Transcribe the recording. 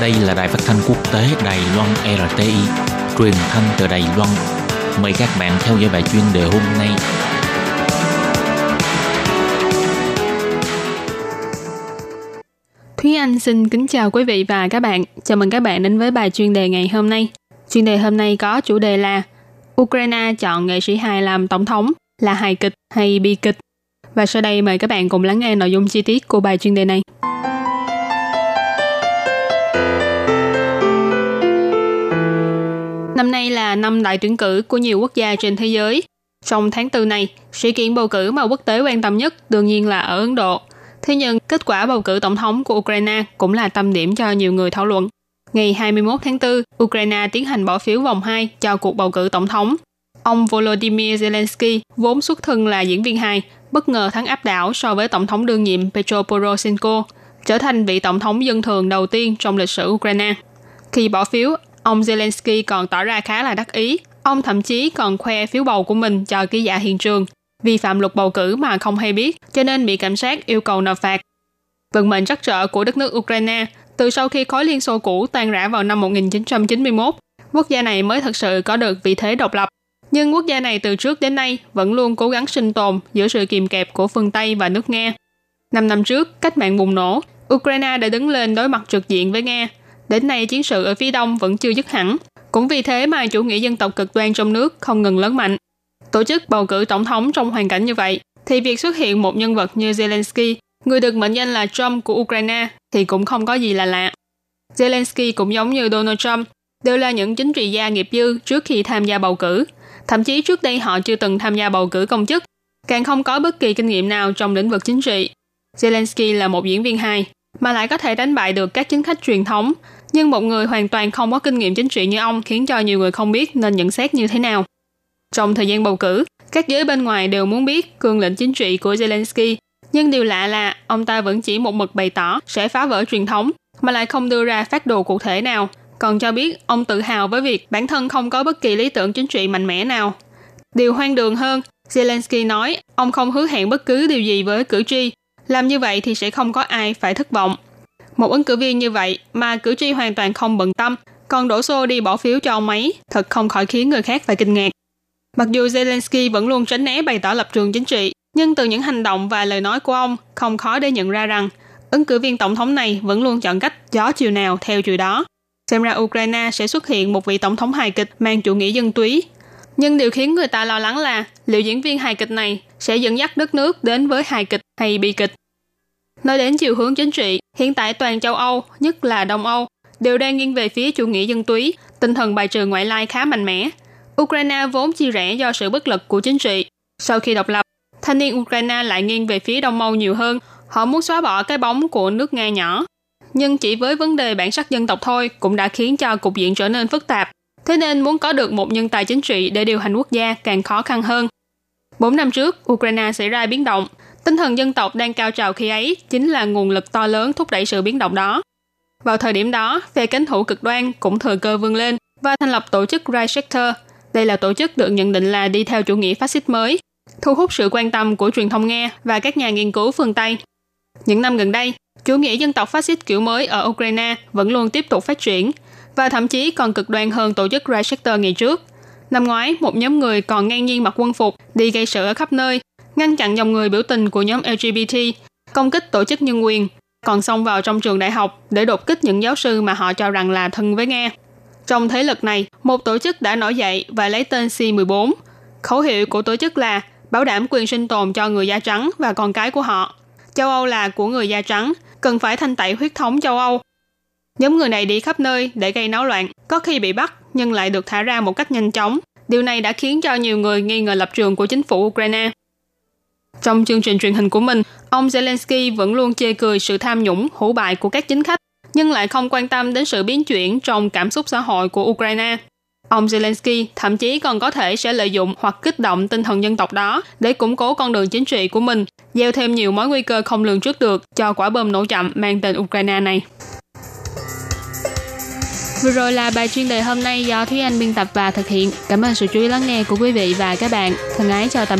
Đây là đài phát thanh quốc tế Đài Loan RTI, truyền thanh từ Đài Loan. Mời các bạn theo dõi bài chuyên đề hôm nay. Thúy Anh xin kính chào quý vị và các bạn. Chào mừng các bạn đến với bài chuyên đề ngày hôm nay. Chuyên đề hôm nay có chủ đề là Ukraine chọn nghệ sĩ hài làm tổng thống là hài kịch hay bi kịch? Và sau đây mời các bạn cùng lắng nghe nội dung chi tiết của bài chuyên đề này. Năm nay là năm đại tuyển cử của nhiều quốc gia trên thế giới. Trong tháng tư này, sự kiện bầu cử mà quốc tế quan tâm nhất đương nhiên là ở Ấn Độ. Thế nhưng, kết quả bầu cử tổng thống của Ukraine cũng là tâm điểm cho nhiều người thảo luận. Ngày 21 tháng 4, Ukraine tiến hành bỏ phiếu vòng 2 cho cuộc bầu cử tổng thống. Ông Volodymyr Zelensky, vốn xuất thân là diễn viên hài, bất ngờ thắng áp đảo so với tổng thống đương nhiệm Petro Poroshenko, trở thành vị tổng thống dân thường đầu tiên trong lịch sử Ukraine. Khi bỏ phiếu, ông Zelensky còn tỏ ra khá là đắc ý. Ông thậm chí còn khoe phiếu bầu của mình cho ký giả hiện trường, vi phạm luật bầu cử mà không hay biết, cho nên bị cảnh sát yêu cầu nộp phạt. Vận mệnh rắc rỡ của đất nước Ukraine từ sau khi khối Liên Xô cũ tan rã vào năm 1991, quốc gia này mới thật sự có được vị thế độc lập. Nhưng quốc gia này từ trước đến nay vẫn luôn cố gắng sinh tồn giữa sự kìm kẹp của phương Tây và nước Nga. Năm năm trước, cách mạng bùng nổ, Ukraine đã đứng lên đối mặt trực diện với Nga. Đến nay chiến sự ở phía đông vẫn chưa dứt hẳn. Cũng vì thế mà chủ nghĩa dân tộc cực đoan trong nước không ngừng lớn mạnh. Tổ chức bầu cử tổng thống trong hoàn cảnh như vậy, thì việc xuất hiện một nhân vật như Zelensky, người được mệnh danh là Trump của Ukraine, thì cũng không có gì là lạ. Zelensky cũng giống như Donald Trump, đều là những chính trị gia nghiệp dư trước khi tham gia bầu cử. Thậm chí trước đây họ chưa từng tham gia bầu cử công chức, càng không có bất kỳ kinh nghiệm nào trong lĩnh vực chính trị. Zelensky là một diễn viên hài, mà lại có thể đánh bại được các chính khách truyền thống, nhưng một người hoàn toàn không có kinh nghiệm chính trị như ông khiến cho nhiều người không biết nên nhận xét như thế nào. Trong thời gian bầu cử, các giới bên ngoài đều muốn biết cương lĩnh chính trị của Zelensky, nhưng điều lạ là ông ta vẫn chỉ một mực bày tỏ sẽ phá vỡ truyền thống, mà lại không đưa ra phát đồ cụ thể nào, còn cho biết ông tự hào với việc bản thân không có bất kỳ lý tưởng chính trị mạnh mẽ nào. Điều hoang đường hơn, Zelensky nói ông không hứa hẹn bất cứ điều gì với cử tri, làm như vậy thì sẽ không có ai phải thất vọng. Một ứng cử viên như vậy mà cử tri hoàn toàn không bận tâm, còn đổ xô đi bỏ phiếu cho ông ấy, thật không khỏi khiến người khác phải kinh ngạc. Mặc dù Zelensky vẫn luôn tránh né bày tỏ lập trường chính trị, nhưng từ những hành động và lời nói của ông, không khó để nhận ra rằng ứng cử viên tổng thống này vẫn luôn chọn cách gió chiều nào theo chiều đó. Xem ra Ukraine sẽ xuất hiện một vị tổng thống hài kịch mang chủ nghĩa dân túy. Nhưng điều khiến người ta lo lắng là liệu diễn viên hài kịch này sẽ dẫn dắt đất nước đến với hài kịch hay bi kịch. Nói đến chiều hướng chính trị, hiện tại toàn châu Âu, nhất là Đông Âu, đều đang nghiêng về phía chủ nghĩa dân túy, tinh thần bài trừ ngoại lai khá mạnh mẽ. Ukraine vốn chia rẽ do sự bất lực của chính trị. Sau khi độc lập, thanh niên Ukraine lại nghiêng về phía Đông Âu nhiều hơn. Họ muốn xóa bỏ cái bóng của nước Nga nhỏ. Nhưng chỉ với vấn đề bản sắc dân tộc thôi cũng đã khiến cho cục diện trở nên phức tạp. Thế nên muốn có được một nhân tài chính trị để điều hành quốc gia càng khó khăn hơn. Bốn năm trước, Ukraine xảy ra biến động. Tinh thần dân tộc đang cao trào khi ấy chính là nguồn lực to lớn thúc đẩy sự biến động đó. Vào thời điểm đó, phe cánh hữu cực đoan cũng thừa cơ vươn lên và thành lập tổ chức Reichsector. Đây là tổ chức được nhận định là đi theo chủ nghĩa phát xít mới, thu hút sự quan tâm của truyền thông Nga và các nhà nghiên cứu phương Tây. Những năm gần đây, chủ nghĩa dân tộc phát xít kiểu mới ở Ukraine vẫn luôn tiếp tục phát triển và thậm chí còn cực đoan hơn tổ chức Reichsector ngày trước. Năm ngoái, một nhóm người còn ngang nhiên mặc quân phục đi gây sự ở khắp nơi, ngăn chặn dòng người biểu tình của nhóm LGBT, công kích tổ chức nhân quyền, còn xông vào trong trường đại học để đột kích những giáo sư mà họ cho rằng là thân với Nga. Trong thế lực này, một tổ chức đã nổi dậy và lấy tên C14. Khẩu hiệu của tổ chức là bảo đảm quyền sinh tồn cho người da trắng và con cái của họ. Châu Âu là của người da trắng, cần phải thanh tẩy huyết thống châu Âu. Nhóm người này đi khắp nơi để gây náo loạn, có khi bị bắt nhưng lại được thả ra một cách nhanh chóng. Điều này đã khiến cho nhiều người nghi ngờ lập trường của chính phủ Ukraine. Trong chương trình truyền hình của mình, ông Zelensky vẫn luôn chê cười sự tham nhũng, hủ bại của các chính khách, nhưng lại không quan tâm đến sự biến chuyển trong cảm xúc xã hội của Ukraine. Ông Zelensky thậm chí còn có thể sẽ lợi dụng hoặc kích động tinh thần dân tộc đó để củng cố con đường chính trị của mình, gieo thêm nhiều mối nguy cơ không lường trước được cho quả bom nổ chậm mang tên Ukraine này. Vừa rồi là bài chuyên đề hôm nay do Thúy Anh biên tập và thực hiện. Cảm ơn sự chú ý lắng nghe của quý vị và các bạn. Thân ái chào tạm